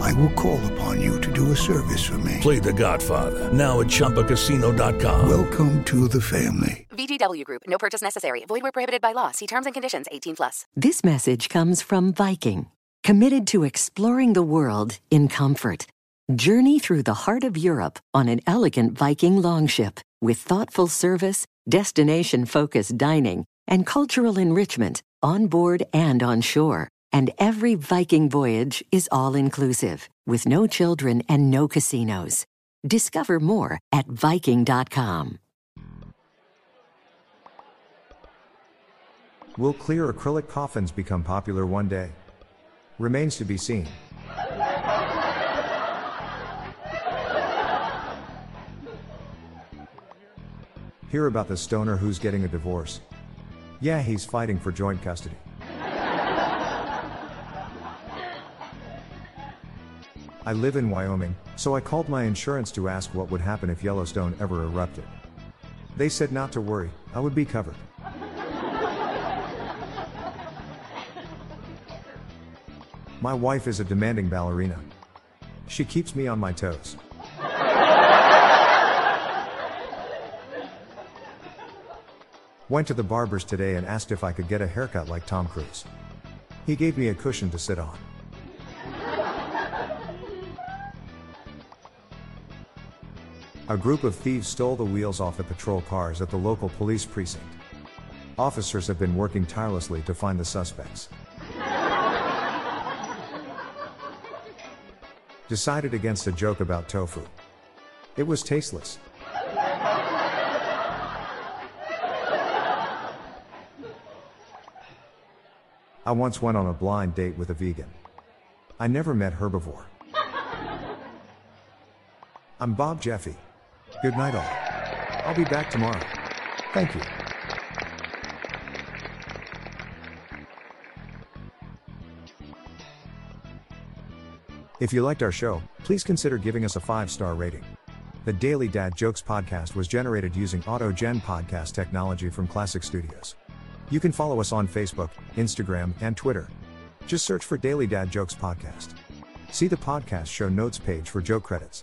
I will call upon you to do a service for me. Play The Godfather now at ChumbaCasino.com. Welcome to the family. VGW Group. No purchase necessary. Void where prohibited by law. See terms and conditions. 18 plus. This message comes from Viking, committed to exploring the world in comfort. Journey through the heart of Europe on an elegant Viking longship with thoughtful service, destination-focused dining, and cultural enrichment on board and on shore. And every Viking voyage is all inclusive, with no children and no casinos. Discover more at Viking.com. Will clear acrylic coffins become popular one day? Remains to be seen. Hear about the stoner who's getting a divorce. Yeah, he's fighting for joint custody. I live in Wyoming, so I called my insurance to ask what would happen if Yellowstone ever erupted. They said not to worry, I would be covered. My wife is a demanding ballerina. She keeps me on my toes. Went to the barber's today and asked if I could get a haircut like Tom Cruise. He gave me a cushion to sit on. A group of thieves stole the wheels off the patrol cars at the local police precinct. Officers have been working tirelessly to find the suspects. Decided against a joke about tofu. It was tasteless. I once went on a blind date with a vegan. I never met herbivore. I'm Bob Jeffy. Good night, all. I'll be back tomorrow. Thank you. If you liked our show, please consider giving us a five star rating. The Daily Dad Jokes podcast was generated using AutoGen podcast technology from Classic Studios. You can follow us on Facebook, Instagram, and Twitter. Just search for Daily Dad Jokes Podcast. See the podcast show notes page for joke credits.